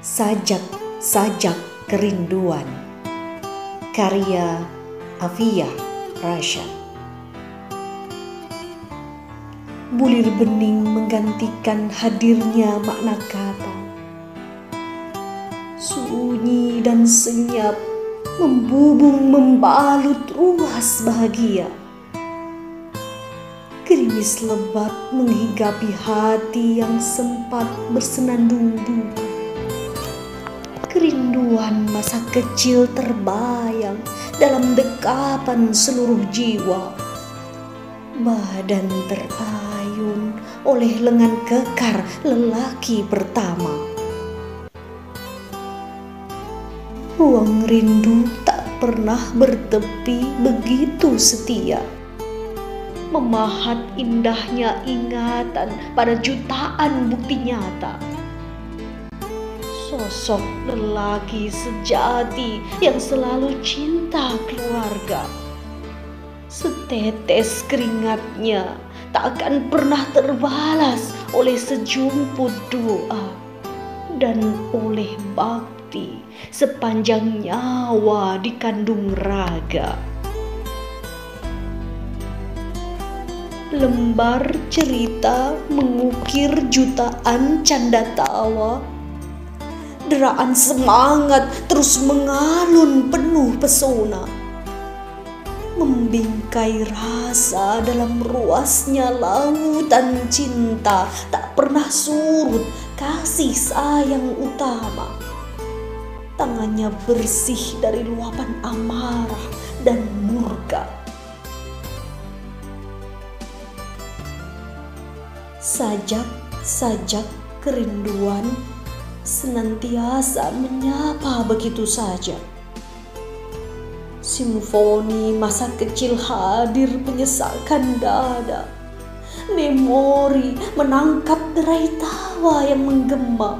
Sajak-sajak kerinduan. Karya Afia Rasha. Bulir bening menggantikan hadirnya makna kata. Sunyi dan senyap membubung membalut ruas bahagia. Gerimis lebat menghinggapi hati yang sempat bersenandung duka. Kerinduan masa kecil terbayang dalam dekapan seluruh jiwa. Badan terayun oleh lengan kekar lelaki pertama. Ruang rindu tak pernah bertepi begitu setia memahat indahnya ingatan pada jutaan bukti nyata. Sosok lelaki sejati yang selalu cinta keluarga. Setetes keringatnya tak akan pernah terbalas oleh sejumput doa dan oleh bakti sepanjang nyawa dikandung raga. lembar cerita mengukir jutaan canda tawa. Deraan semangat terus mengalun penuh pesona. Membingkai rasa dalam ruasnya lautan cinta tak pernah surut kasih sayang utama. Tangannya bersih dari luapan amarah dan murka sajak-sajak kerinduan senantiasa menyapa begitu saja. Simfoni masa kecil hadir menyesakan dada. Memori menangkap derai tawa yang menggema.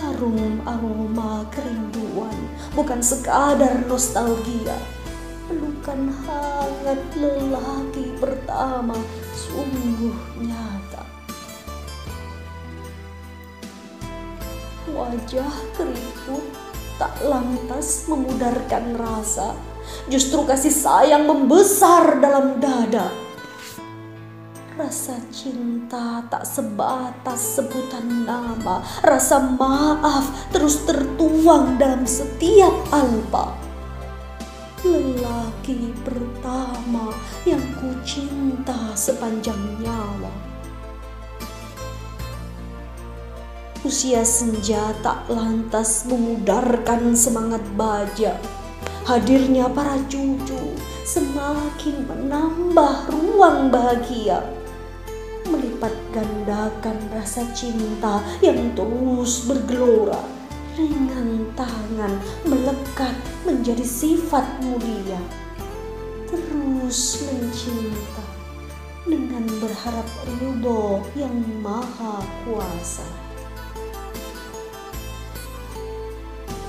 Harum aroma kerinduan bukan sekadar nostalgia pelukan hangat lelaki pertama sungguh nyata. Wajah keriput tak lantas memudarkan rasa, justru kasih sayang membesar dalam dada. Rasa cinta tak sebatas sebutan nama, rasa maaf terus tertuang dalam setiap alpa lelaki pertama yang ku cinta sepanjang nyawa. Usia senja tak lantas memudarkan semangat baja. Hadirnya para cucu semakin menambah ruang bahagia. Melipat gandakan rasa cinta yang terus bergelora ringan tangan melekat menjadi sifat mulia. Terus mencinta dengan berharap ridho yang maha kuasa.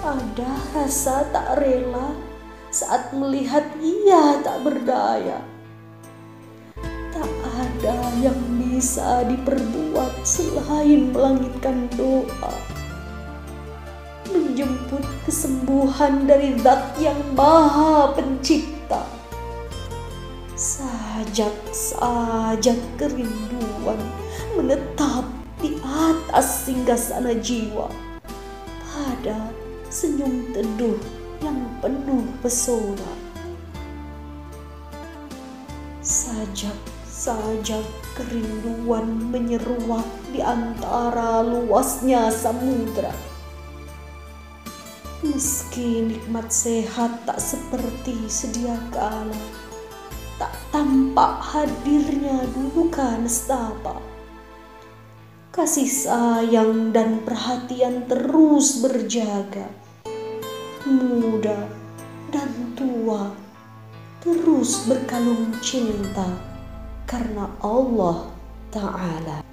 Ada rasa tak rela saat melihat ia tak berdaya. Tak ada yang bisa diperbuat selain melangitkan doa menjemput kesembuhan dari zat yang maha pencipta. Sajak-sajak kerinduan menetap di atas sana jiwa pada senyum teduh yang penuh pesona. Sajak-sajak kerinduan menyeruak di antara luasnya samudra Meski nikmat sehat tak seperti sedia kala, tak tampak hadirnya duka nestapa. Kasih sayang dan perhatian terus berjaga. Muda dan tua terus berkalung cinta karena Allah Ta'ala.